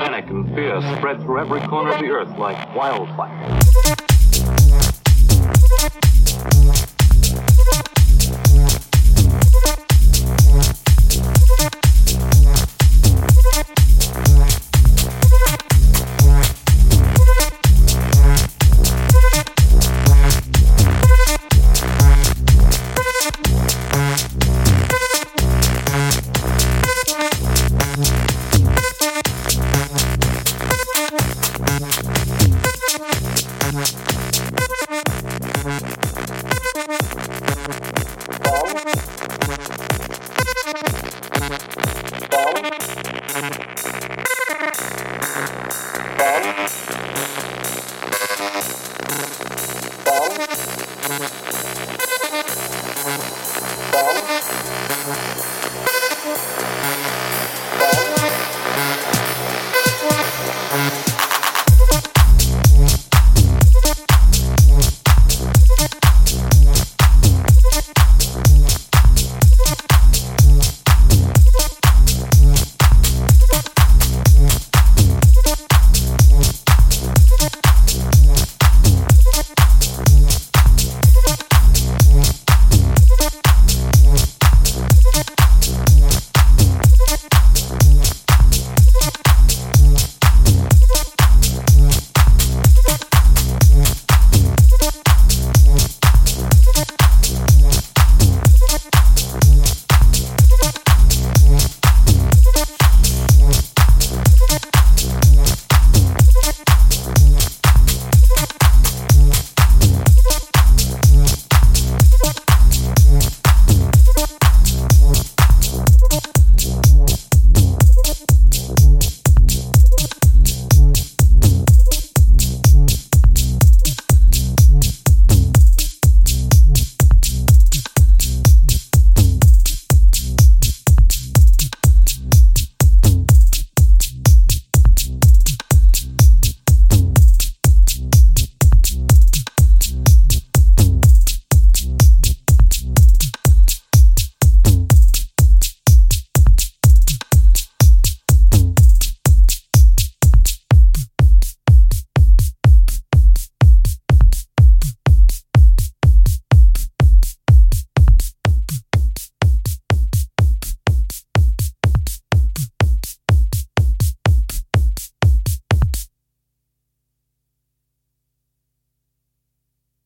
Panic and fear spread through every corner of the earth like wildfire.